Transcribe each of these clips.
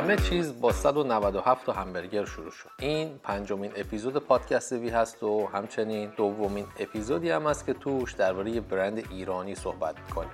همه چیز با 197 تا همبرگر شروع شد. این پنجمین اپیزود پادکست وی هست و همچنین دومین اپیزودی هم است که توش درباره برند ایرانی صحبت می‌کنیم.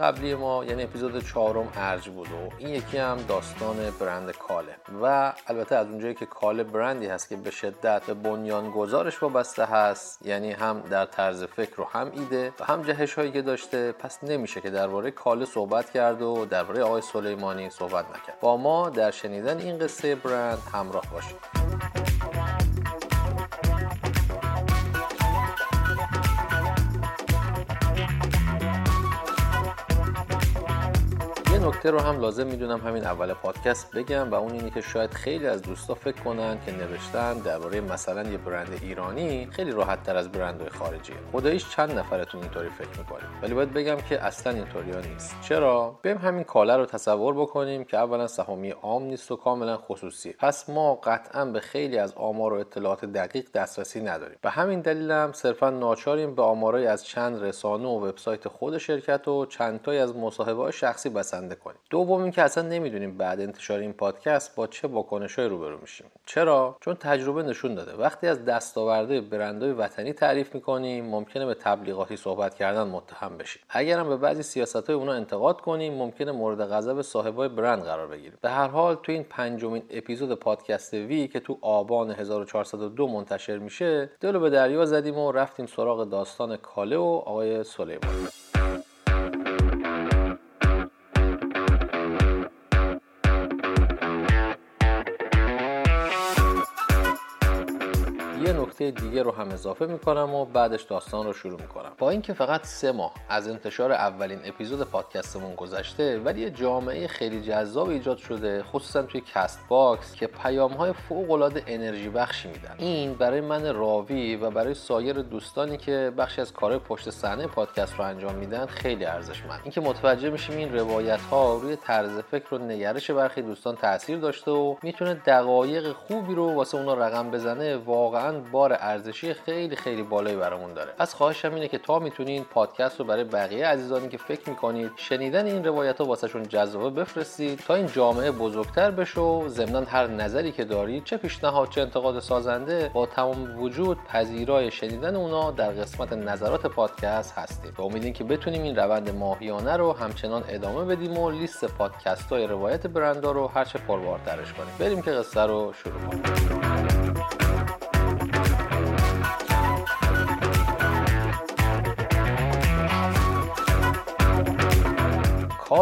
قبلی ما یعنی اپیزود چهارم ارج بود و این یکی هم داستان برند کاله. و البته از اونجایی که کاله برندی هست که به شدت به بنیان گذارش وابسته هست یعنی هم در طرز فکر و هم ایده و هم جهش هایی که داشته پس نمیشه که درباره کاله صحبت کرد و درباره آقای سلیمانی صحبت نکرد. با ما در شنیدن این قصه برند همراه باشید. نکته رو هم لازم می‌دونم همین اول پادکست بگم و اون اینه که شاید خیلی از دوستا فکر کنن که نوشتن درباره مثلا یه برند ایرانی خیلی راحت تر از برندهای خارجی. خداییش چند نفرتون اینطوری فکر می‌کنید. ولی باید بگم که اصلا اینطوری نیست. چرا؟ بیم همین کاله رو تصور بکنیم که اولا سهامی عام نیست و کاملا خصوصی. پس ما قطعا به خیلی از آمار و اطلاعات دقیق دسترسی نداریم. به همین دلیل هم صرفا ناچاریم به آمارای از چند رسانه و وبسایت خود شرکت و چند از مصاحبه شخصی بسنده کنیم. دوم اینکه اصلا نمی‌دونیم بعد انتشار این پادکست با چه واکنشهایی روبرو میشیم. چرا؟ چون تجربه نشون داده. وقتی از دستاورده برندهای وطنی تعریف می‌کنیم ممکنه به تبلیغاتی صحبت کردن متهم بشیم. اگرم به بعضی سیاست های اونا انتقاد کنیم ممکنه مورد غضب صاحبای برند قرار بگیریم. به هر حال تو این پنجمین اپیزود پادکست وی که تو آبان 1402 منتشر میشه دلو به دریا زدیم و رفتیم سراغ داستان کاله و آقای سلیمانی دیگه رو هم اضافه می‌کنم و بعدش داستان رو شروع می‌کنم. با اینکه فقط سه ماه از انتشار اولین اپیزود پادکستمون گذشته ولی یه جامعه خیلی جذاب ایجاد شده خصوصا توی CastBox که پیام های فوق انرژی بخشی میدن. این برای من راوی و برای سایر دوستانی که بخشی از کارهای پشت صحنه پادکست رو انجام میدن خیلی ارزشمند. اینکه متوجه میشیم این روایت ها روی طرز فکر و نگرش برخی دوستان تاثیر داشته و می‌تونه دقایق خوبی رو واسه اونا رقم بزنه واقعا بار ارزشی خیلی خیلی بالایی برامون داره. از خواهشم اینه که تا می‌تونین پادکست رو برای بقیه عزیزانی که فکر می‌کنید شنیدن این روایت ها واسهشون جذابه بفرستید تا این جامعه بزرگتر بشه و ضمنا هر نظری که دارید چه پیشنهاد چه انتقاد سازنده با تمام وجود پذیرای شنیدن اونا در قسمت نظرات پادکست هستیم. و امیدیم که بتونیم این روند ماهیانه رو همچنان ادامه بدیم و لیست پادکست های روایت برندا رو هرچه پربارترش کنیم. بریم که قصه رو شروع کنیم.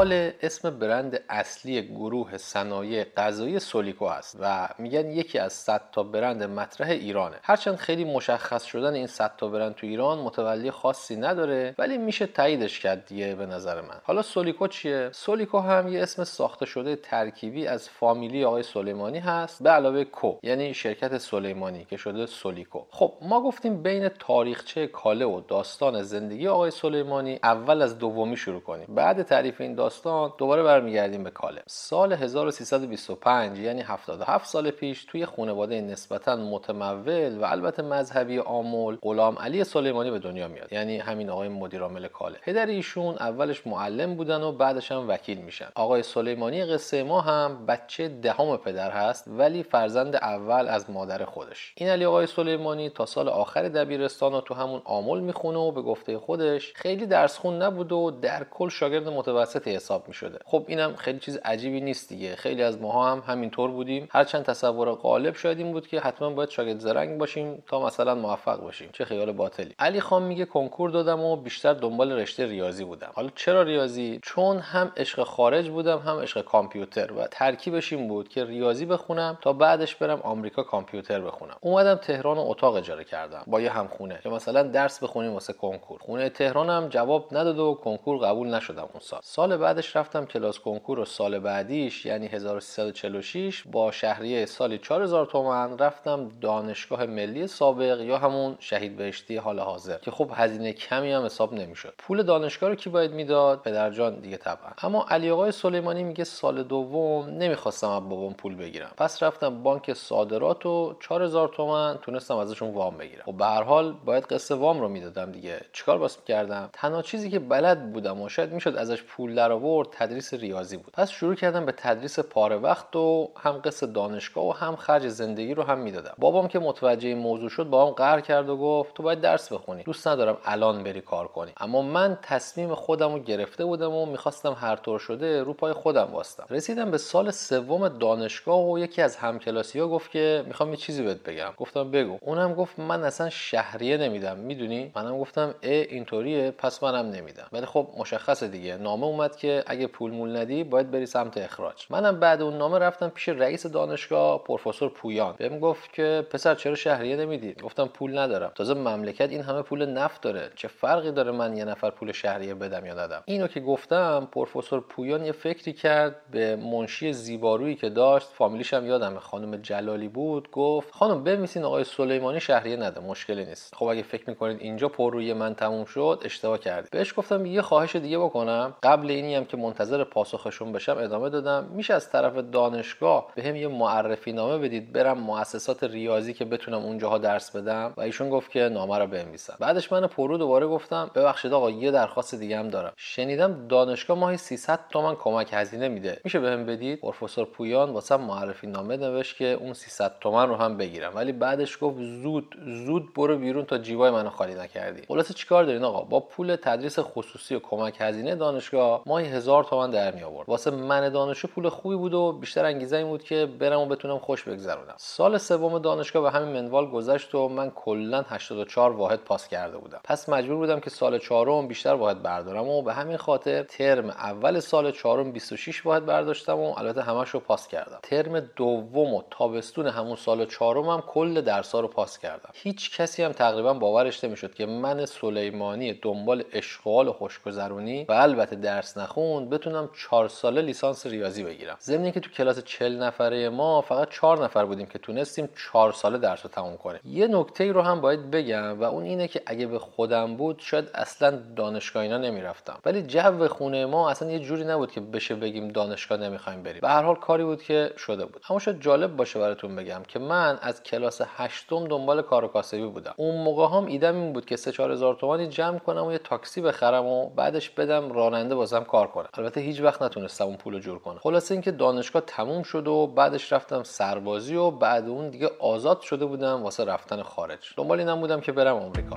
کاله اسم برند اصلی گروه صنایع غذایی سولیکو است و میگن یکی از 100 تا برند مطرح ایرانه. هرچند خیلی مشخص شدن این 100 تا برند تو ایران متولی خاصی نداره ولی میشه تاییدش کرد دیگه به نظر من. حالا سولیکو چیه؟ سولیکو هم یه اسم ساخته شده ترکیبی از فامیلی آقای سلیمانی هست به علاوه Co یعنی شرکت سلیمانی که شده سولیکو. خب ما گفتیم بین تاریخچه کاله و داستان زندگی آقای سلیمانی اول از دومی شروع کنیم. بعد تعریف این داستان دوباره برمیگردیم به کاله. سال 1325 یعنی 77 سال پیش توی خانواده نسبتا متمول و البته مذهبی آمول غلام علی سلیمانی به دنیا میاد. یعنی همین آقای مدیرعامل کاله. پدر ایشون اولش معلم بودن و بعدش هم وکیل میشن. آقای سلیمانی قصه ما هم بچه دهم پدر هست ولی فرزند اول از مادر خودش. این علی آقای سلیمانی تا سال آخر دبیرستان و تو همون آمل می‌خونه و به گفته خودش خیلی درس خون نبود و در کل شاگرد متوسط حساب می شده خب اینم خیلی چیز عجیبی نیست دیگه. خیلی از ماها هم همینطور بودیم. هرچند تصور غالب شاید این بود که حتما باید شاگرد زرنگ باشیم تا مثلا موفق باشیم. چه خیال باطلی. علی خان میگه کنکور دادم و بیشتر دنبال رشته ریاضی بودم. حالا چرا ریاضی؟ چون هم عشق خارج بودم هم عشق کامپیوتر. و ترکیبش این بود که ریاضی بخونم تا بعدش برم آمریکا کامپیوتر بخونم. اومدم تهران و اتاق اجاره کردم با یه همخونه که مثلا درس بخونیم واسه کنکور. خونه تهرانم جواب نداد و کنکور قبول نشدم اون سال. سال سال بعدش رفتم کلاس کنکور و سال بعدیش یعنی 1346 با شهریه سالی 4000 تومن رفتم دانشگاه ملی سابق یا همون شهید بهشتی حال حاضر که خب هزینه کمی هم حساب نمی‌شد. پول دانشگاه رو کی باید می‌داد؟ پدرجان دیگه طبعا. اما علی آقای سلیمانی میگه سال دوم نمی‌خواستم از بابام پول بگیرم. پس رفتم بانک صادرات و 4000 تومن تونستم ازشون وام بگیرم. خب به هر حال باید قصه وام رو می‌دادم دیگه. چیکار باس می‌کردم تنها چیزی که بلد بودم و شاید می‌شد ازش پول در آورد تدریس ریاضی بود. پس شروع کردم به تدریس پاره وقت و هم قصه دانشگاه و هم خرج زندگی رو هم می‌دادم. بابام که متوجه این موضوع شد با هم قهر کرد و گفت تو باید درس بخونی دوست ندارم الان بری کار کنی. اما من تصمیم خودم رو گرفته بودم و می‌خواستم هر طور شده رو پای خودم واستم رسیدم به سال سوم دانشگاه و یکی از همکلاسی ها گفت که می‌خوام یه چیزی بهت بگم. گفتم بگو. اونم گفت من اصلا شهریه نمیدم می‌دونی؟ منم گفتم ا اینطوریه پس منم نمیدم. ولی خب مشخصه دیگه نامه اومد که اگه پول مول ندی باید بری سمت اخراج. منم بعد اون نامه رفتم پیش رئیس دانشگاه پروفسور پویان. بهم گفت که پسر چرا شهریه نمیدی؟ گفتم پول ندارم. تازه مملکت این همه پول نفت داره. چه فرقی داره من یه نفر پول شهریه بدم یا ندم؟ اینو که گفتم پروفسور پویان یه فکری کرد به منشی زیبارویی که داشت. فامیلیش هم یادمه خانم جلالی بود. گفت خانم بنویسین آقای سلیمانی شهریه نده مشکلی نیست. خب اگه فکر می‌کنید اینجا پررویی من تموم شد اشتباه کردید. بهش گفتم یه خواهش دیگه بکنم. قبل اینی هم که منتظر پاسخشون بشم ادامه دادم. میشه از طرف دانشگاه بهم یه معرفی نامه بدید برم مؤسسات ریاضی که بتونم اونجاها درس بدم. و ایشون گفت که نامه رو بنویسم. بعدش من پررو دوباره گفتم ببخشید آقا یه درخواست دیگه هم دارم. شنیدم دانشگاه ماهی 300 تومن کمک هزینه میده. میشه بهم بدید؟ پروفسور پویان واسه معرفی نامه نوشت که اون 300 تومن رو هم بگیرم. ولی بعدش گفت زود زود برو بیرون تا جیبای منو خالی نکردی. خلاصه چیکار دارین آقا؟ با پول تدریس خصوصی و کمک هزینه دانشگاه ماهی هزار تومن در می آورد. واسه من دانشجو پول خوبی بود و بیشتر انگیزه این بود که برم و بتونم خوش بگذرونم. سال سوم دانشگاه به همین منوال گذشت و من کلا 84 واحد پاس کرده بودم. پس مجبور بودم که سال چهارم بیشتر واحد بردارم و به همین خاطر ترم اول سال چهارم 26 واحد برداشتم و البته همش رو پاس کردم. ترم دوم و تابستون همون سال چهارم هم کل درسا رو پاس کردم. هیچ کسی هم تقریبا باورش نمی‌شد که من سلیمانی دنبال اشغال و خوشگذرونی و البته درس نخوند بتونم چهار ساله لیسانس ریاضی بگیرم. ضمن که تو کلاس 40 نفره ما فقط چهار نفر بودیم که تونستیم چهار ساله درس رو تموم کنیم. یه نکته رو هم باید بگم و اون اینه که اگه به خودم بود شاید اصلا دانشگاه اینا نمی‌رفتم. ولی جو خونه ما اصلا یه جوری نبود که بشه بگیم دانشگاه نمی‌خوایم بریم. به هر حال کاری بود که شده بود. اما شاید جالب باشه براتون بگم که من از کلاس هشتم دنبال کار و کاسبی بودم. اون موقع هم ایدم این بود که 3 4000 تومانی جمع کنم و یه تاکسی بخرم و بعدش بدم راننده بازم کار کنم؟ البته هیچ وقت نتونستم اون پولو جور کنم. خلاصه اینکه دانشگاه تموم شد و بعدش رفتم سربازی و بعد اون دیگه آزاد شده بودم واسه رفتن خارج. دنبال اینم بودم که برم آمریکا.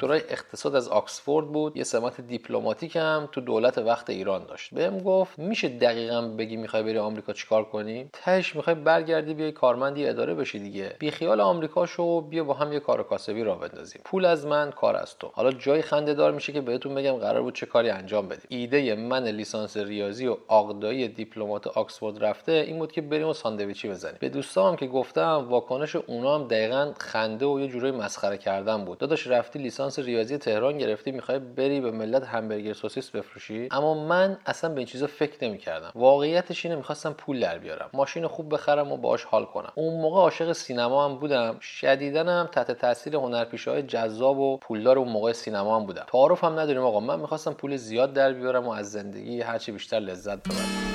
دکترای اقتصاد از آکسفورد بود یه سمت دیپلماتیک هم تو دولت وقت ایران داشت. بهم گفت میشه دقیقا بگی می‌خوای بری آمریکا چیکار کنی؟ تهش می‌خوای برگردی بیای کارمندی اداره بشی دیگه. بی خیال آمریکا شو بیا با هم یه کار کاسبی راه بندازیم. پول از من کار از تو. حالا جای خنده دار میشه که بهتون بگم قرار بود چه کاری انجام بدیم. ایده من لیسانس ریاضی و آق دایی دیپلمات آکسفورد رفته این بود که بریم یه ساندویچی بزنیم. به دوستام که گفتم واکنش اونا هم دقیقا خنده و یه جورای مسخره کردن بود. داداش رفتی لیسانس ریاضی تهران گرفتی می‌خوای بری به ملت همبرگر سوسیس بفروشی؟ اما من اصلا به این چیزا فکر نمی‌کردم. واقعیتش اینه می‌خواستم پول در بیارم. ماشین خوب بخرم و باهاش حال کنم. اون موقع عاشق سینما هم بودم. شدیدا هم تحت تاثیر هنرپیشه جذاب و پولدار اون موقع سینما هم بودم. تعارف هم نداریم آقا. من می‌خواستم پول زیاد در بیارم و از زندگی هرچی بیشتر لذت ببرم.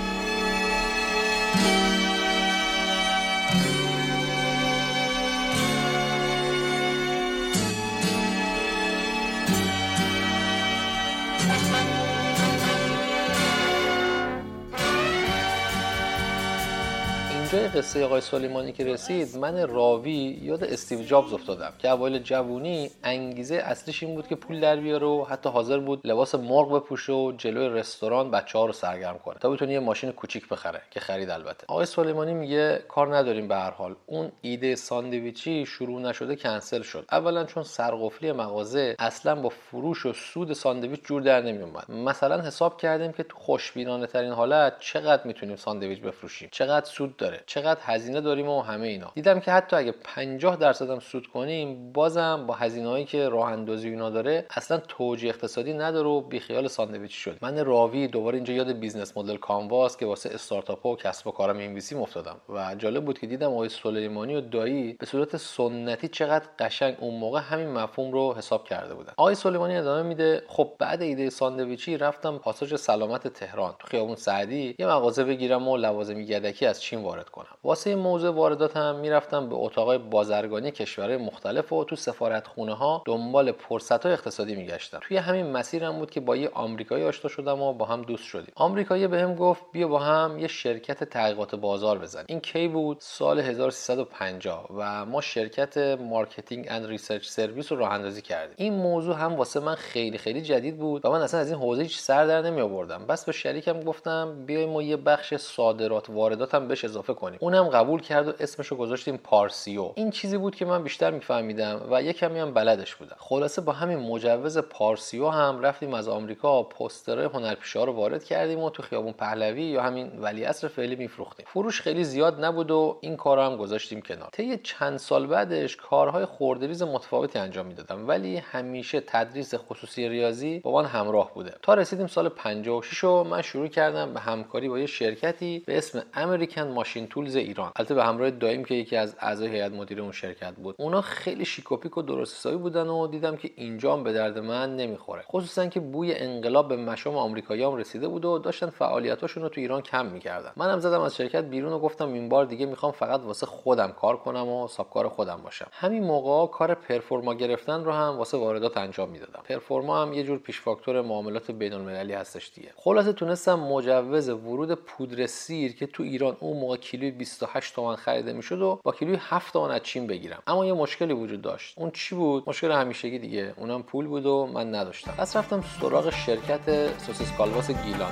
قصه آقای سلیمانی که رسید من راوی یاد استیو جابز افتادم که اوایل جوونی انگیزه اصلیش این بود که پول در بیاره و حتی حاضر بود لباس مرغ بپوشه و جلوی رستوران بچه ها رو سرگرم کنه. تا بتونه یه ماشین کوچیک بخره که خرید البته. آقای سلیمانی میگه کار نداریم به هر حال. اون ایده ساندویچی شروع نشده کنسل شد. اولا چون سرقفلی مغازه اصلا با فروش و سود ساندویچ جور در نمیومد مثلا حساب کردیم که تو خوشبینانه ترین حالت چقدر می‌تونیم ساندویچ بفروشیم؟ چقدر سود داره؟ چقدر هزینه داریم و همه اینا. دیدم که حتی اگه 50 درصد هم سود کنیم بازم با هزینه هایی که راه اندازی اینا داره اصلا توجیه اقتصادی نداره و بیخیال ساندویچ شد من راوی دوباره اینجا یاد business model canvas که واسه استارتاپ و کسب و کارا می‌نویسیم افتادم. و جالب بود که دیدم آقای سلیمانی و دایی به صورت سنتی چقدر قشنگ اون موقع همین مفهوم رو حساب کرده بودن. آقای سلیمانی ادامه میده خب بعد ایده ساندویچی رفتم پاساژ سلامت تهران. تو خیابون سعدی یه مغازه بگیرم و لوازم یدکی از چین وارد کنم. واسه این موضوع وارداتم می‌رفتم به اتاقای بازرگانی کشورهای مختلف و تو سفارت خونه ها دنبال فرصت های اقتصادی میگشتم. توی همین مسیرم بود که با یه آمریکایی آشنا شدم و با هم دوست شدیم. آمریکایی بهم گفت بیا با هم یه شرکت تحقیقات بازار بزنیم. این کی بود؟ سال 1350 و ما شرکت Marketing and Research Service رو راه اندازی کردیم. این موضوع هم واسه من خیلی خیلی جدید بود و من اصلا از این حوزه هیچ سر در نمی آوردم بس به شریکم گفتم بیایم ما یه بخش صادرات واردات هم بهش اضافه کنیم. اونم قبول کرد و اسمش رو گذاشتیم پارسیو. این چیزی بود که من بیشتر میفهمیدم و یه کمی هم بلدش بودم. خلاصه با همین مجوز پارسیو هم رفتیم از آمریکا پوستر هنرپیشه رو وارد کردیم و تو خیابون پهلوی یا همین ولیعصر فعلی میفروختیم. فروش خیلی زیاد نبود و این کار هم گذاشتیم کنار. طی چند سال بعدش کارهای خوردریز متفاوتی انجام می‌دادم ولی همیشه تدریس خصوصی ریاضی با من همراه بوده. تا رسیدیم سال 56 و من شروع کردم به همکاری با یه شرکتی به اسم امریکن ماشین تولز ایران. البته به همراه دایم که یکی از اعضای هیئت مدیره اون شرکت بود. اونا خیلی شیکوپیک و درست حسابی بودن و دیدم که اینجا به درد من نمی‌خوره. خصوصا که بوی انقلاب به مشام آمریکاییام رسیده بود و داشتن فعالیتاشون رو تو ایران کم می‌کردن. منم زدم از شرکت بیرون و گفتم این بار دیگه می‌خوام فقط واسه خودم کار کنم و سابکار خودم باشم. همین موقع کار پرفورما گرفتن رو هم واسه واردات انجام می‌دادم. پرفورما هم یه جور پیش فاکتور معاملات بین المللی هستش دیگه. خلاصه تونستم مجوز ورود پودر سیر که تو ایران اون موقع کیلوی 28 تومن خریده می‌شد و با کیلوی 7 تومن از چین بگیرم. اما یه مشکلی وجود داشت. اون چی بود؟ مشکل همیشگی دیگه. اونم پول بود و من نداشتم. پس رفتم سراغ شرکت سوسیس کالواس گیلان.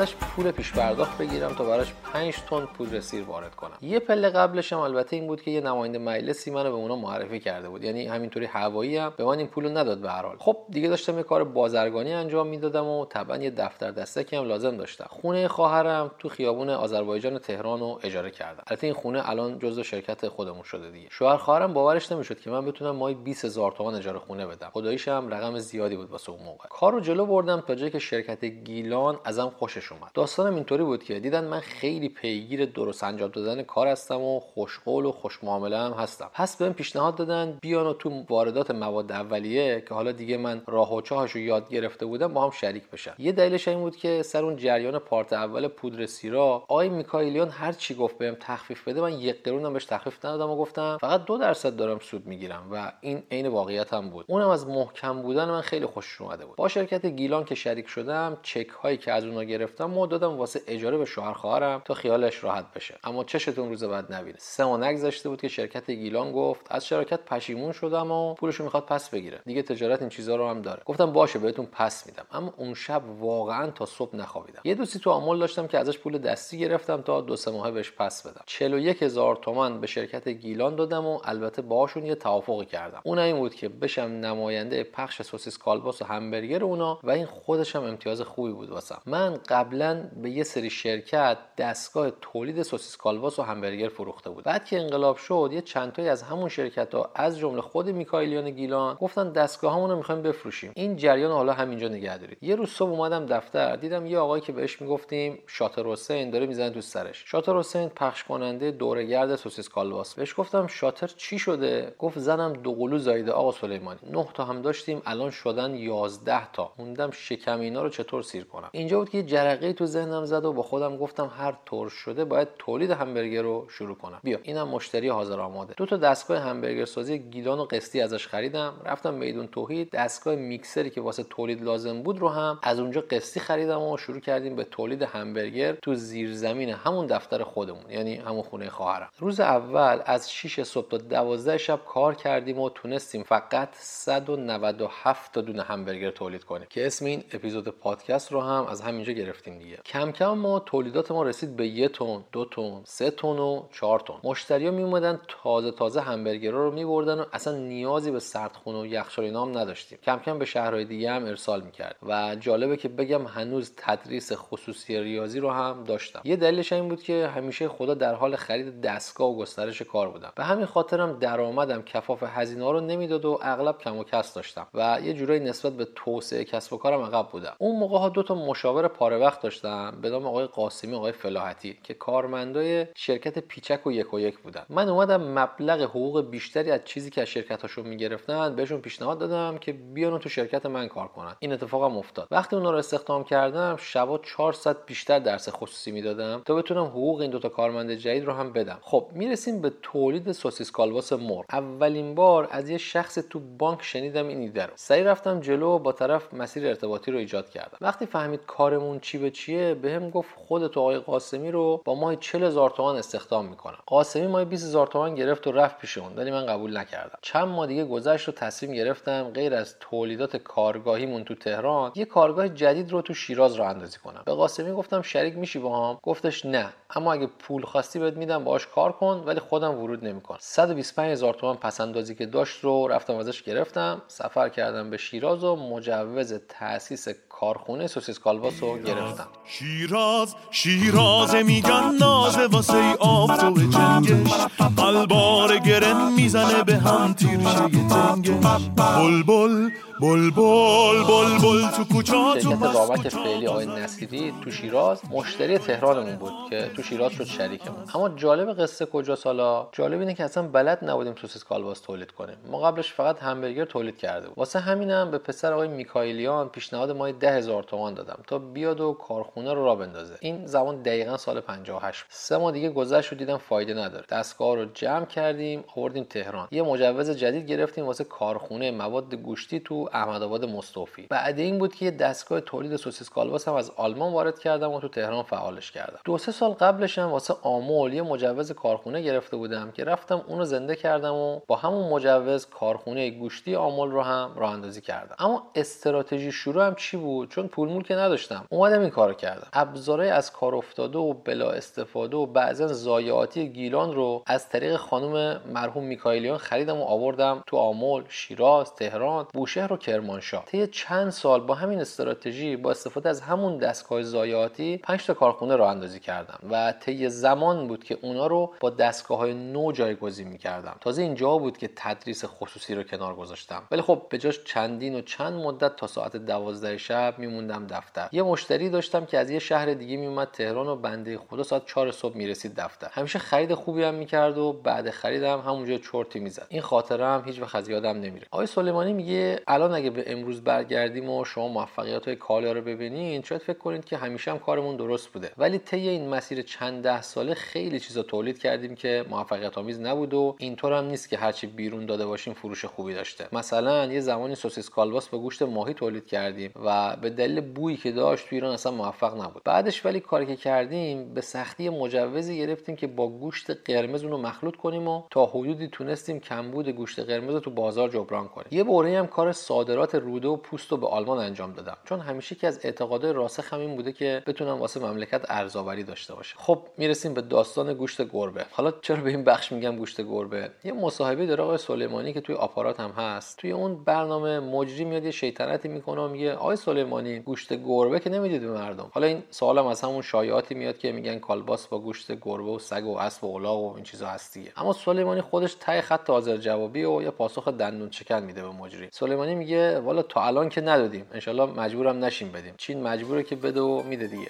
ازش پول پیش پرداخت بگیرم تا براش 5 تن پودر سیر وارد کنم. یه پله قبلش هم البته این بود که یه نماینده مجلسی منو به اونا معرفی کرده بود. یعنی همینطوری هوایی هم به من این پولو نداد به هر حال. خب دیگه داشتم یه کار بازرگانی انجام می‌دادم و طبعا یه دفتر دستکی هم لازم داشتم. خونه خواهرم تو خیابون آذربایجان تهران رو اجاره کردم. البته این خونه الان جزو شرکت خودمون شده دیگه. شوهر خواهرم باورش نمی‌شد که من بتونم ماهی 20000 تومان اجاره خونه بدم. خداییش هم رقم زیادی بود واسه اون موقع. کارو جلو بردم تا جایی که شرکت گیلان ازم خوشش اومد. داستانم اینطوری بود که دیدن من خیلی پیگیر درست انجام دادن کار هستم و خوشقول و خوشمعامله هم هستم. پس بهم پیشنهاد دادن بیان و تو واردات مواد اولیه که حالا دیگه من راه و چاهش یاد گرفته بودم با هم شریک بشم. یه دلیلش این بود که سر اون جریان پارت اول پودر سیرا آقای میکائیلیان هر چی گفت بهم تخفیف بده من یک قرونم بهش تخفیف ندادم و گفتم فقط دو درصد دارم سود می‌گیرم و این عین واقعیت هم بود. اونم از محکم بودن من خیلی خوشش اومده بود. با شرکت گیلان که شریک شدم چک هایی که از اونها گرفتم و دادم واسه اجاره به شوهر خواهرم تا خیالش راحت بشه. اما چشتون روز بعد نبینه. سه ماه نگذشته بود که شرکت گیلان گفت از شرکت پشیمون شدم و پولشو می‌خواد پس بگیره. دیگه تجارت این چیزا رو هم داره. گفتم باشه بهتون پس میدم. اما اون شب واقعا تا صبح نخوابیدم. یه دوستی تو آمل داشتم که ازش پول دستی گرفتم تا دو سه ماه بهش پس بدم. 41 هزار تومان به شرکت گیلان دادم و البته باهاشون یه توافقی کردم. اون این بود که بشم نماینده پخش سوسیس کالباس و همبرگر اونا و این خودش هم امتیاز خوبی بود واسم. من قبلا به یه سری شرکت دستگاه تولید سوسیس کالباس و همبرگر فروخته بود. بعد که انقلاب شد یه چند تایی از همون شرکت ها از جمله خود میکائیلیان گیلان گفتن دستگاهامون رو می‌خوایم بفروشیم. این جریان حالا همینجا نگه دارید. یه روز صبح اومدم دفتر دیدم یه آقایی که بهش می‌گفتیم شاطر حسین داره می‌زنه تو سرش. شاطر حسین پخش کننده دورگرد سوسیس کالباس بهش گفتم شاطر چی شده؟ گفت زنم دو قلو زایده آقا سلیمانی. نه تا هم داشتیم الان شدن 11 تا. موندم شکم اینا رو چطور سیر کنم. اینجا بود که جرقه تو ذهنم زد و با خودم گفتم هر طور شده باید تولید همبرگر رو شروع کنم. بیا اینم مشتری حاضر آماده. دو تا دستگاه همبرگر سازی گیلان و قسطی ازش خریدم. رفتم میدون توحید. دستگاه میکسری که واسه تولید لازم بود رو هم از اونجا قسطی خریدم و شروع کردیم به تولید همبرگر تو زیرزمین همون دفتر خودمون یعنی همون خونه خواهرم. روز اول از 6 صبح تا 12 شب کار کردیم و تونستیم فقط 197 تا دونه همبرگر تولید کنیم. که اسم این اپیزود پادکست رو هم از همینجا گرفتیم. دیگه. کم کم ما تولیدات ما رسید به یه تن دو تن سه تن و چهار تن. مشتریا می اومدن تازه تازه همبرگر رو میبردن و اصلا نیازی به سردخونه و یخچال اینا نداشتیم. کم کم به شهرهای دیگه هم ارسال می‌کرد. و جالبه که بگم هنوز تدریس خصوصی ریاضی رو هم داشتم. یه دلیلش این بود که همیشه خدا در حال خرید دستگاه و گسترش کار بودم. به همین خاطرم درآمدم کفاف هزینه رو نمی‌داد و اغلب کم و کس داشتم. و یه جورایی نسبت به توسعه کسب و کارم عقب بودم. اون موقع ها دو تا مشاور پاره داشتم به نام آقای قاسمی آقای فلاحتی که کارمندای شرکت پیچک و یک و یک بودن. من اومدم مبلغ حقوق بیشتری از چیزی که از شرکتاشون می‌گرفتن بهشون پیشنهاد دادم که بیان تو شرکت من کار کنن. این اتفاقم افتاد. وقتی اونا رو استخدام کردم شبا 400 بیشتر درس خصوصی می‌دادم تا بتونم حقوق این دوتا کارمند جدید رو هم بدم. خب می‌رسیم به تولید سوسیس کالباس مر اولین بار از یه شخص تو بانک شنیدم این ایده رو. سعی رفتم جلو با طرف مسیر ارتباطی رو ایجاد کردم. وقتی فهمید کارمون چی به چیه؟ بهم گفت خودت آقای قاسمی رو با ماه 40 هزار تومان استخدام می‌کنم. قاسمی ماه 20 هزار تومان گرفت و رفت پیش اون ولی من قبول نکردم. چند ماه دیگه گذشت و تصمیم گرفتم غیر از تولیدات کارگاهیمون تو تهران یه کارگاه جدید رو تو شیراز راه اندازی کنم. به قاسمی گفتم شریک میشی با هم گفتش نه. اما اگه پول خواستی بهت میدم باهاش کار کن ولی خودم ورود نمی‌کنم. 125 هزار تومان پس اندازی که داشت رو رفتم ازش گرفتم. سفر کردم به شیراز و مجوز تاسیس کارخونه سوسیس کالباس رو گرفتم. شیراز شیراز میگن نازه واسه ای آفتاب جنگش. قلبار گرن می‌زنه به هم تیرشه تنگش بلبل بلبل بلبل تو کوچا تو رامک فعلی آقای نصیری تو شیراز مشتری تهرانمون بود که تو شیراز شد شریکمون. اما جالب قصه کجا سالا؟ جالب اینه که اصلا بلد نبودیم سوسیس کالباس تولید کنیم. ما قبلش فقط همبرگر تولید کرده بود. واسه همینم به پسر آقای میکائیلیان پیشنهاد مای ده هزار تومان دادم تا بیاد و کارخونه رو را بندازه. این زمان دقیقا سال 58 سه ماه دیگه گذشت و دیدم فایده نداره. دستگاه رو جمع کردیم آوردیم تهران. یه مجوز جدید گرفتیم واسه کارخونه مواد گوشتی تو احمدآباد مستوفی بعد این بود که یه دستگاه تولید سوسیس کالباس هم از آلمان وارد کردم و تو تهران فعالش کردم. دو سه سال قبلش هم واسه آمول یه مجوز کارخونه گرفته بودم که رفتم اونو زنده کردم و با همون مجوز کارخونه گوشتی آمول رو هم راه اندازی کردم. اما استراتژی شروع هم چی بود؟ چون پول مول که نداشتم. اومدم این کارو کردم. ابزارهای از کار افتاده و بلا استفاده و بعضا ضایعاتی گیلان رو از طریق خانم مرحوم میکائیلیان خریدم و آوردم تو آمل شیراز تهران بوشهر و کرمانشاه. طی چند سال با همین استراتژی با استفاده از همون دستگاه ضایعاتی 5 تا کارخونه راه اندازی کردم و طی زمان بود که اونا رو با دستگاه های نو جایگزین می‌کردم. تازه اینجا بود که تدریس خصوصی رو کنار گذاشتم. ولی خب به جاش چندین و چند مدت تا ساعت دوازده شب میموندم دفتر. یه مشتری داشتم که از یه شهر دیگه میومد تهران و بنده خدا ساعت 4 صبح می‌رسید دفتر. همیشه خرید خوبی هم می‌کرد و بعد خریدم همونجا چرتی می‌زد. این خاطره هم هیچ وقت از یادم نمیره. آقای سلیمانی میگه الان اگه به امروز برگردیم و شما موفقیت های کالیا رو ببینید شاید فکر کنید که همیشه هم کارمون درست بوده. ولی طی این مسیر چند ده ساله خیلی چیزا تولید کردیم که موفقیت آمیز نبود و اینطور هم نیست که هرچی بیرون داده باشیم فروش خوبی داشته. مثلا یه زمانی سوسیس کالباس با گوشت ماهی تولید کردیم و به دلیل بویی که داشت تو ایران اصلا موفق نبود. بعدش ولی کاری که کردیم به سختی مجوزی گرفتیم که با گوشت قرمز اونو مخلوط کنیم و تا حدودی تونستیم کمبود گوشت قرمز رو تو بازار جبران کنیم. یه بوره هم کار صادرات روده و پوست رو به آلمان انجام دادم. چون همیشه که از اعتقادات راسخ همین بوده که بتونم واسه مملکت ارزآوری داشته باشه خب می‌رسیم به داستان گوشت گربه. حالا چرا به این بخش میگم گوشت گربه؟ یه مصاحبه داره آقای سلیمانی که توی آپارات هم هست. توی اون برنامه مجری میاد یه شیطنتی می‌کنه میگه آقای سلیمانی گوشت گربه که نمی‌دید به مردم. حالا این سوالم از همون شایعاتی میاد که میگن کالباس با گوشت گربه و سگ و اسب و الاغ و این چیزا هست دیگه. اما سلیمانی خودش ته خط حاضر جوابی و یه پاسخ دندون چکن میده به مجری. سلیمانی میگه والا تا الان که ندادیم. انشالله مجبورم نشیم بدیم. چین مجبوره که بده و میده دیگه.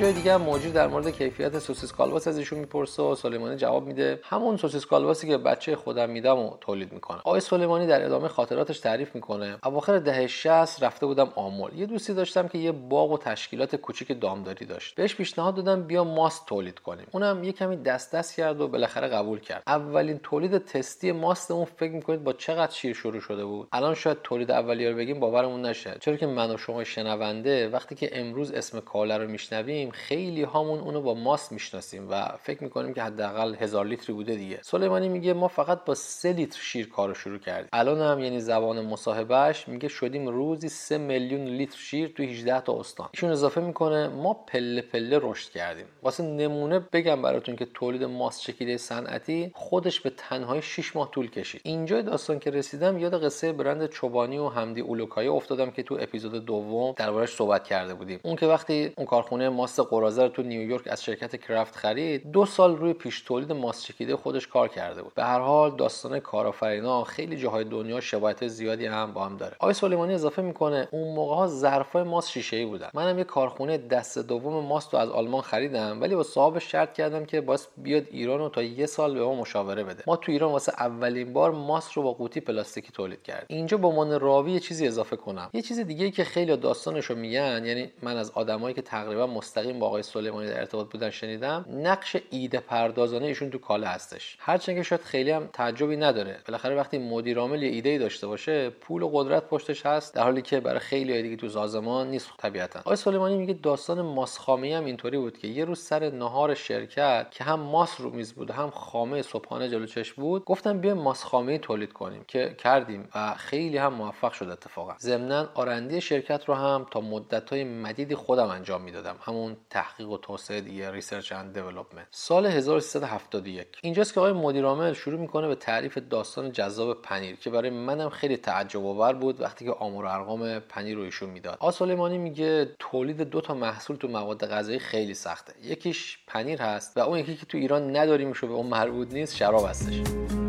جای دیگه هم موجود در مورد کیفیت سوسیس کالباس از ایشون می‌پرسه و سلیمانی جواب میده. همون سوسیس کالباسی که بچه خودم میدم و تولید می‌کنه آقای سلیمانی در ادامه خاطراتش تعریف می‌کنه. اواخر دهه 60 رفته بودم آمل یه دوستی داشتم که یه باغ و تشکیلات کوچیک دامداری داشت. بهش پیشنهاد دادم بیا ماست تولید کنیم. اونم یه کمی دست دست کرد و بالاخره قبول کرد. اولین تولید تستی ماستمون فکر می‌کنید با چقدر شیر شروع شده بود؟ الان شاید تولید اولیه بگیم باورمون نشه. چرا که من و شما شنونده وقتی که امروز اسم کالا رو میشنویم خیلی هامون اونو با ماست می‌شناسیم و فکر می‌کنیم که حداقل هزار لیتری بوده دیگه. سلیمانی میگه ما فقط با سه لیتر شیر کارو شروع کردیم. الان هم یعنی زبان مصاحبهش میگه شدیم روزی سه میلیون لیتر شیر تو 18 تا استان. ایشون اضافه می‌کنه ما پله پله رشد کردیم. واسه نمونه بگم براتون که تولید ماست چکیده صنعتی خودش به تنهایی 6 ماه طول کشید. اینجا داستان که رسیدم یاد قصه برند چوبانی و حمدی اولوکایی افتادم که تو اپیزود دوم دربارش صحبت کرده بودیم. اون که وقتی اون کارخونه ماست قرازه رو تو نیویورک از شرکت کرافت خرید دو سال روی پیش تولید ماست چکیده خودش کار کرده بود. به هر حال داستان کارآفرینا خیلی جاهای دنیا شباهت زیادی هم با هم داره. آقای سلیمانی اضافه می‌کنه اون موقع ها ظرفای ماست شیشه ای بودن. منم یه کارخونه دست دوم ماست رو از آلمان خریدم ولی با صاحب شرط کردم که باز بیاد ایران و تا یه سال به ما مشاوره بده. ما تو ایران واسه اولین بار ماست رو با قوطی پلاستیکی تولید کرد اینجا به عنوان راوی یه چیزی اضافه کنم. یه چیز دیگه که خیلی داستانش رو میگن یعنی من از آدمایی که تقریبا مستقیم با آقای سلیمانی در ارتباط بودن شنیدم نقش ایده پردازانه ایشون تو کالا هستش. هرچند که شاید خیلی هم تعجبی نداره. بالاخره وقتی مدیر عامل یه ایده داشته باشه پول و قدرت پشتش هست در حالی که برای خیلی دیگه تو سازمان نیست طبیعتا. آقای سلیمانی میگه داستان ماسخامه هم اینطوری بود که یه روز سر نهار شرکت که هم ماس رو میز بود هم خامه صبحانه جلو چشم بود گفتم بیا ماسخامه تولید کنیم که کردیم و خیلی هم موفق شد اتفاقا. ضمنا R&D شرکت رو هم تا مدت های مدیدی خودم انجام می‌دادم. همون تحقیق و توسعه دیگه research and development سال 1371 اینجاست که آقای مدیر عامل شروع می‌کنه به تعریف داستان جذاب پنیر که برای منم خیلی تعجب آور بود وقتی که آمار ارقام پنیر رو ایشون می‌داد. آ سلیمانی میگه تولید دو تا محصول تو مواد غذایی خیلی سخته. یکیش پنیر هست و اون یکی که تو ایران نداریم و بهمون مربوط نیست شراب هستش.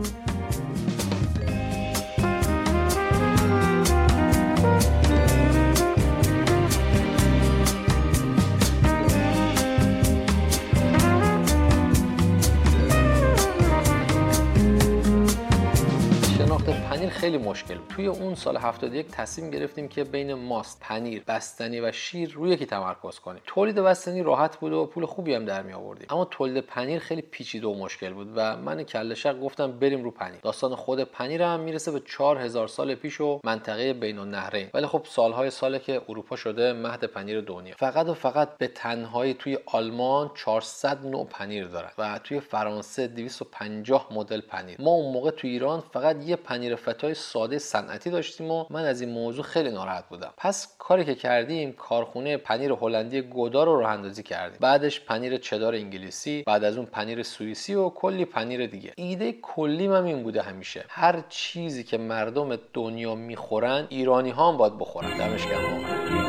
توی اون سال 71 تصمیم گرفتیم که بین ماست پنیر بستنی و شیر روی یکی تمرکز کنیم. تولید بستنی راحت بود و پول خوبی هم در می آوردیم. اما تولید پنیر خیلی پیچیده و مشکل بود و من کله شق گفتم بریم رو پنیر. داستان خود پنیر هم می‌رسه به 4000 سال پیش و منطقه بین النهرین ولی خب سالهای ساله که اروپا شده مهد پنیر دنیا. فقط و فقط به تنهایی توی آلمان 400 نوع پنیر دارن و توی فرانسه 250 مدل پنیر. ما اون موقع تو ایران فقط یه پنیر فتای ساده صنعتی داشتیم و من از این موضوع خیلی ناراحت بودم. پس کاری که کردیم کارخونه پنیر هلندی گودا رو راه اندازی کردیم. بعدش پنیر چدار انگلیسی بعد از اون پنیر سوئیسی و کلی پنیر دیگه. ایده کلی من این بوده همیشه. هر چیزی که مردم دنیا می‌خورن ایرانی ها هم باید بخورن. دمش گرم.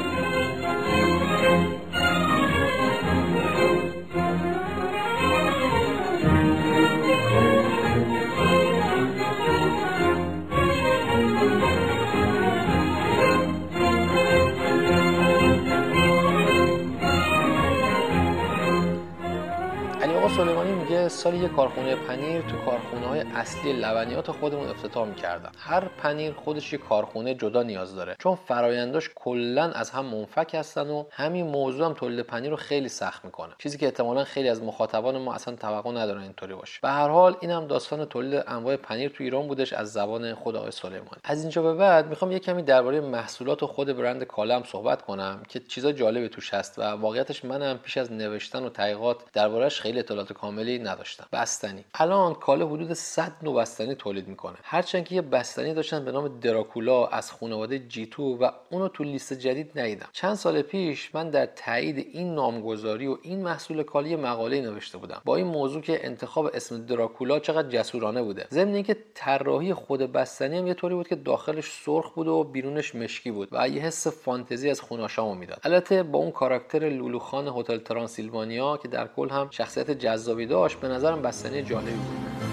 سال یه کارخونه پنیر تو کارخونه های اصلی لبنیات خودمون افتتاح می‌کردن. هر پنیر خودش یه کارخونه جدا نیاز داره. چون فراینداش کلا از هم منفک هستن و همین موضوع هم تولید پنیر رو خیلی سخت می‌کنه. چیزی که احتمالا خیلی از مخاطبان ما اصلا توقع ندارن اینطوری باشه. به هر حال این هم داستان تولید انواع پنیر تو ایران بودش از زبان خود آقای سلیمانی. از اینجا به بعد می‌خوام یه کمی درباره محصولات و خود برند کالم صحبت کنم که چیزا جالبی توش هست و واقعیتش منم پیش از نوشتن و تحقیقات دربارهش خیلی اطلاعات کاملی نداشتم. بستنی. الان کالا حدود 100 نوع بستنی تولید می‌کنه. هرچند که یه بستنی داشتن به نام دراکولا از خانواده جیتو و اونو تو لیست جدید ندیدم. چند سال پیش من در تایید این نامگذاری و این محصول کالی مقاله نوشته بودم. با این موضوع که انتخاب اسم دراکولا چقدر جسورانه بوده. ضمن اینکه طراحی خود بستنی هم یه طوری بود که داخلش سرخ بود و بیرونش مشکی بود و یه حس فانتزی از خوناشامو می‌داد. البته با اون کاراکتر لولوخان هتل ترانسیلوانیا که در کل هم شخصیت جذابی داشت به نظرم بستنی جالبی بود.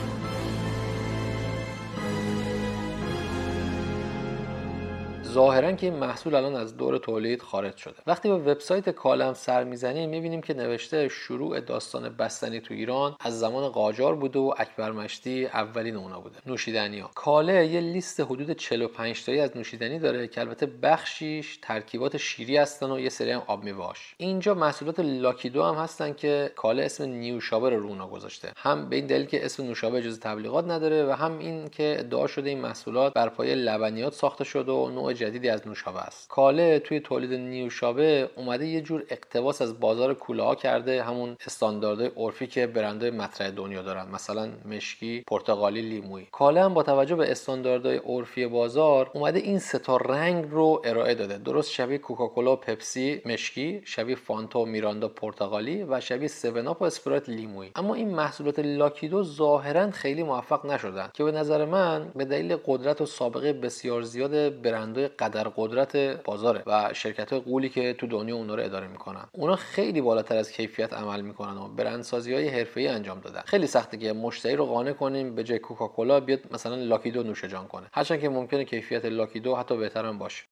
ظاهرا که این محصول الان از دور تولید خارج شده. وقتی به وبسایت کالم سر می‌زنیم می‌بینیم که نوشته شروع داستان بستنی تو ایران از زمان قاجار بوده و اکبر مشتی اولین اونا بوده. نوشیدنی ها کاله یه لیست حدود 45 تایی از نوشیدنی داره که البته بخشیش ترکیبات شیری هستن و یه سری هم آب میواش اینجا محصولات لاکیدو هم هستن که کاله اسم نیوشابه رو رونا گذاشته. هم به این دلیل که اسم نوشابه اجازه تبلیغات نداره و هم این که ادعا شده این محصولات بر پایه لبنیات ساخته شده و نوع جدیدی از نوشابه است. کاله توی تولید نیوشابه اومده یه جور اقتباس از بازار کوله ها کرده همون استانداردهای عرفی که برندهای مطرح دنیا دارن مثلا مشکی پرتغالی لیمویی. کاله هم با توجه به استانداردهای عرفی بازار اومده این سه تا رنگ رو ارائه داده. درست شبیه کوکاکولا و پپسی مشکی شبیه فانتا و میراندا پرتغالی و شبیه سون و اسپرایت لیمویی. اما این محصولات لاکیدو ظاهرا خیلی موفق نشدن که به نظر من به دلیل قدرت و سابقه بسیار زیاد برندهای قدر قدرت بازاره و شرکت های قولی که تو دنیا اونا رو اداره می‌کنن. اونا خیلی بالاتر از کیفیت عمل می‌کنن و برندسازی های حرفه‌ای انجام دادن. خیلی سخته که مشتری رو قانع کنیم به جای کوکاکولا بیاد مثلا لاکیدو نوش جان کنه. هرچند که ممکنه کیفیت لاکیدو حتی بهتر هم باشه.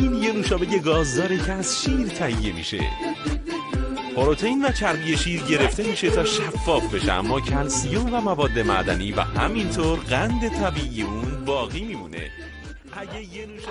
این یه نوشابه گازداره که از شیر تهیه میشه. پروتئین و چربی شیر گرفته میشه تا شفاف بشه. اما کلسیوم و مواد معدنی و همینطور قند طبیعی اون باقی میمونه.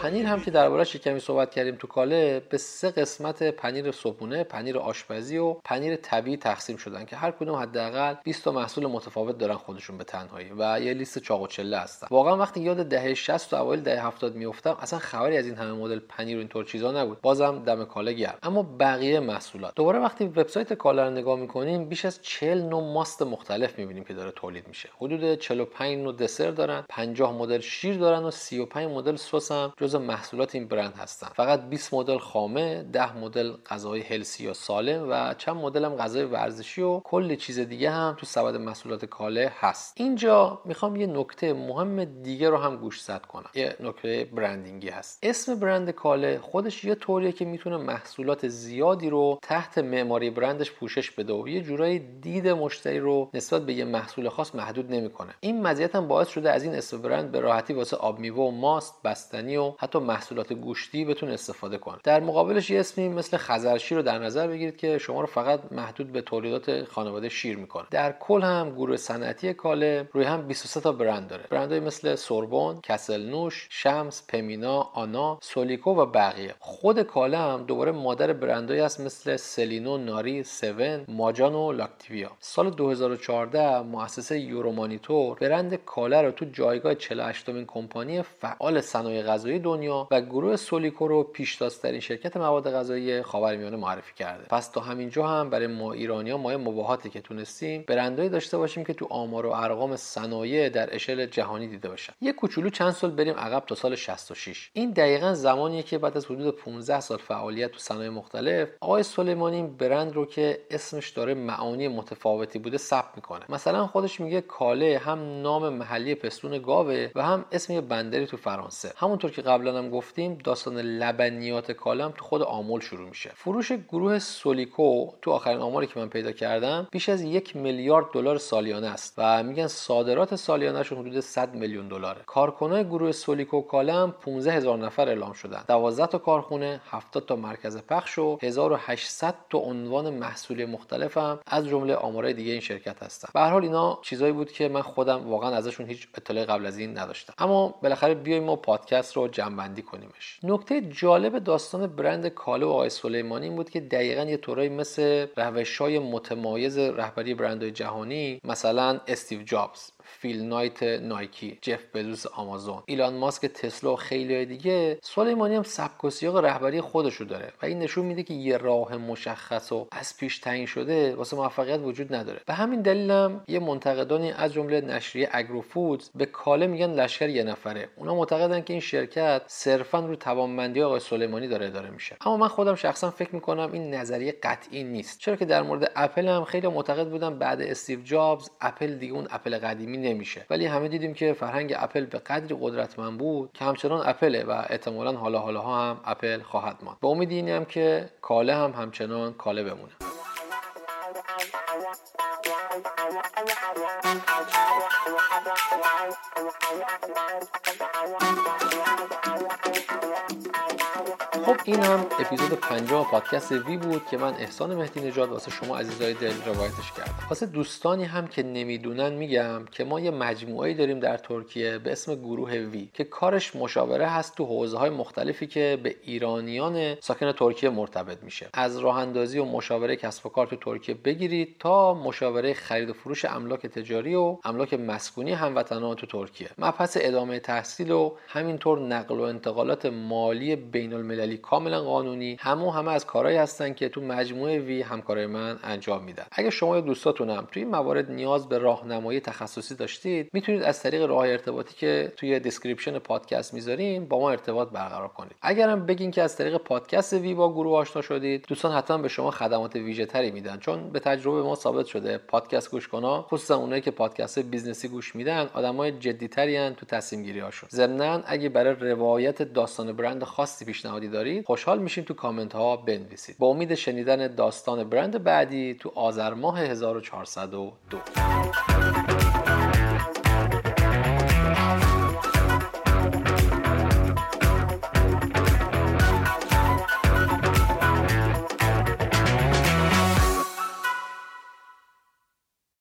پنیر هم که دربارهش کمی صحبت کردیم تو کاله به سه قسمت پنیر صبحونه پنیر آشپزی و پنیر طبیعی تقسیم شدن که هر کدوم حداقل 20 تا محصول متفاوت دارن خودشون به تنهایی و یه لیست چاق و چله هستن. واقعا وقتی یاد دهه 60 و اوایل دهه 70 میافتم اصلا خبری از این همه مدل پنیر و اینطور چیزا نبود. بازم دم کاله گرم. اما بقیه محصولات. دوباره وقتی وبسایت کاله رو نگاه می‌کنیم بیش از 40 نوع ماست مختلف می‌بینیم که داره تولید میشه. حدود 45 نوع دسر دارن 50 مدل شیر دارن و 35 مدل سس هم جز محصولات این برند هستن. فقط 20 مدل خامه 10 مدل غذای هلسی یا سالم و چند مدل هم غذای ورزشی و کلی چیز دیگه هم تو سبد محصولات کاله هست. اینجا می‌خوام یه نکته مهم دیگه رو هم گوش زد کنم. یه نکته برندینگی هست. اسم برند کاله خودش یه طوریه که می‌تونه محصولات زیادی رو تحت معماری برندش پوشش بده و یه جورایی دید مشتری رو نسبت به یه محصول خاص محدود نمی‌کنه. این مزیت هم باعث شده از این اسم برند به راحتی واسه آب میوه و ماست بستنی و حتی محصولات گوشتی بتونه استفاده کنه. در مقابلش یه اسمی مثل خزرشیر رو در نظر بگیرید که شما رو فقط محدود به تولیدات خانواده share می‌کنه. در کل هم گروه صنعتی کاله روی هم 23 تا برند داره. برندهای مثل سوربون کسل نوش شمس پمینا آنا سولیکو و بقیه. خود کاله هم دوباره مادر برندهایی هست مثل سلینو ناری سون ماجان و لاکتیویا. سال 2014 مؤسسه یورومانیتور برند کاله رو تو جایگاه 48 مین کمپانی فعال صنایع غذایی دنیا و گروه سولیکو رو پیشتازترین شرکت مواد غذایی خاورمیانه معرفی کرده. پس تا همینجا هم برای ما ایرانیا مایه مباهاته که تونستیم برندهایی داشته باشیم که تو آمار و ارقام صنایع در اشل جهانی دیده بشن. یه کوچولو چند سال بریم عقب تا سال 66 این دقیقا زمانیه که بعد از حدود 15 سال فعالیت تو صنایع مختلف آقای سلیمانی برند رو که اسمش داره معانی متفاوتی بوده ثبت می‌کنه. مثلا خودش میگه کاله هم نام محلی پستون گاوه و هم اسم یه بندری تو فرانسه. همونطور که قبلا هم گفتیم داستان لبنیات کالم تو خود آمول شروع میشه. فروش گروه سولیکو تو آخرین آماری که من پیدا کردم بیش از یک میلیارد دلار سالیانه است و میگن صادرات سالیانهشون حدود 100 میلیون دلاره. کارکنای گروه سولیکو کالم 15 هزار نفر اعلام شدن. 12 تا کارخونه 70 تا مرکز پخش و 1800 تا عنوان محصولی مختلف از جمله آمارهای دیگه این شرکت هستن. به هر حال اینا چیزایی بود که من خودم واقعا ازشون هیچ اطلاعی قبل از این نداشتم. اما بالاخره بیایم ما پادکست رو جنبندی کنیمش. نکته جالب داستان برند کاله و آقای سلیمانی این بود که دقیقا یه طورایی مثل روش های متمایز رهبری برندهای جهانی مثلا استیو جابز. فیل نایت نایکی جف بزوس آمازون. ایلان ماسک تسلا و خیلی دیگه سلیمانی هم سبک و سیاق رهبری خودشو داره. و این نشون میده که یه راه مشخص و از پیش تعیین شده واسه موفقیت وجود نداره. به همین دلیل هم یه منتقدانی از جمله نشریه اگرو فودز به کاله میگن لشکر یه نفره. اونا معتقدن که این شرکت صرفا رو توانمندی آقای سلیمانی داره اداره میشه. اما من خودم شخصا فکر می‌کنم این نظریه قطعی نیست. چرا که در مورد اپل هم خیلی معتقد بودم بعد استیو جابز اپل دیگه اون اپل قدیمی نمیشه. ولی همه دیدیم که فرهنگ اپل به قدری قدرتمند بود که همچنان اپله و احتمالا حالا حالا ها هم اپل خواهد ماند. به امید این هم که کاله هم همچنان کاله بمونه. خب این هم اپیزود پنجم پادکست وی بود که من احسان مهدی نژاد واسه شما عزیزای دل روایتش کردم. واسه دوستانی هم که نمی‌دونن میگم که ما یه مجموعه داریم در ترکیه به اسم گروه وی که کارش مشاوره هست تو حوزه های مختلفی که به ایرانیان ساکن ترکیه مرتبط میشه. از راه اندازی و مشاوره کسب و کار تو ترکیه بگیرید تا مشاوره خرید و فروش املاک تجاری و املاک مسکونی هموطنان تو ترکیه. مبحث ادامه تحصیل و همینطور نقل و انتقالات مالی بین المللی کاملا قانونی. همو همه از کارهایی هستن که تو مجموعه وی همکارای من انجام میدن. اگه شما یا دوستاتونم توی این موارد نیاز به راهنمایی تخصصی داشتید می‌تونید از طریق راه ارتباطی که توی description پادکست می‌ذاریم با ما ارتباط برقرار کنید. اگرم بگین که از طریق پادکست وی با گروه آشنا شدید دوستان حتما به شما خدمات ویژه تری میدن چون به تجربه ما ثابت شده پادکست گوش کنا خصوصا اونایی که پادکست business ی گوش میدن آدمای جدیتری تو تصمیم گیری هاشون ضمن اگه برای روایت داستان برند خاصی پیشنهادی دارید خوشحال میشیم تو کامنت ها بنویسید. با امید شنیدن داستان برند بعدی تو آذر ماه 1402